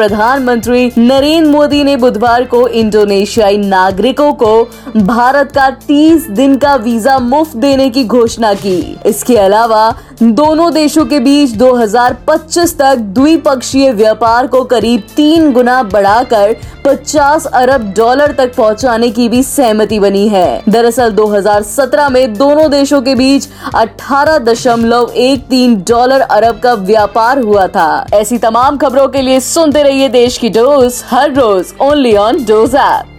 प्रधानमंत्री नरेंद्र मोदी ने बुधवार को इंडोनेशियाई नागरिकों को भारत का 30 दिन का वीज़ा मुफ़्त देने की घोषणा की। इसके अलावा, दोनों देशों के बीच 2025 तक द्विपक्षीय व्यापार को करीब तीन गुना बढ़ाकर 50 अरब डॉलर तक पहुँचाने की भी सहमति बनी है। दरअसल 2017 में दोनों देशों के बीच 18.13 डॉलर अरब का व्यापार हुआ था। ऐसी तमाम खबरों के लिए सुनते रहिए देश की डोज, हर रोज ओनली ऑन डोज ऐप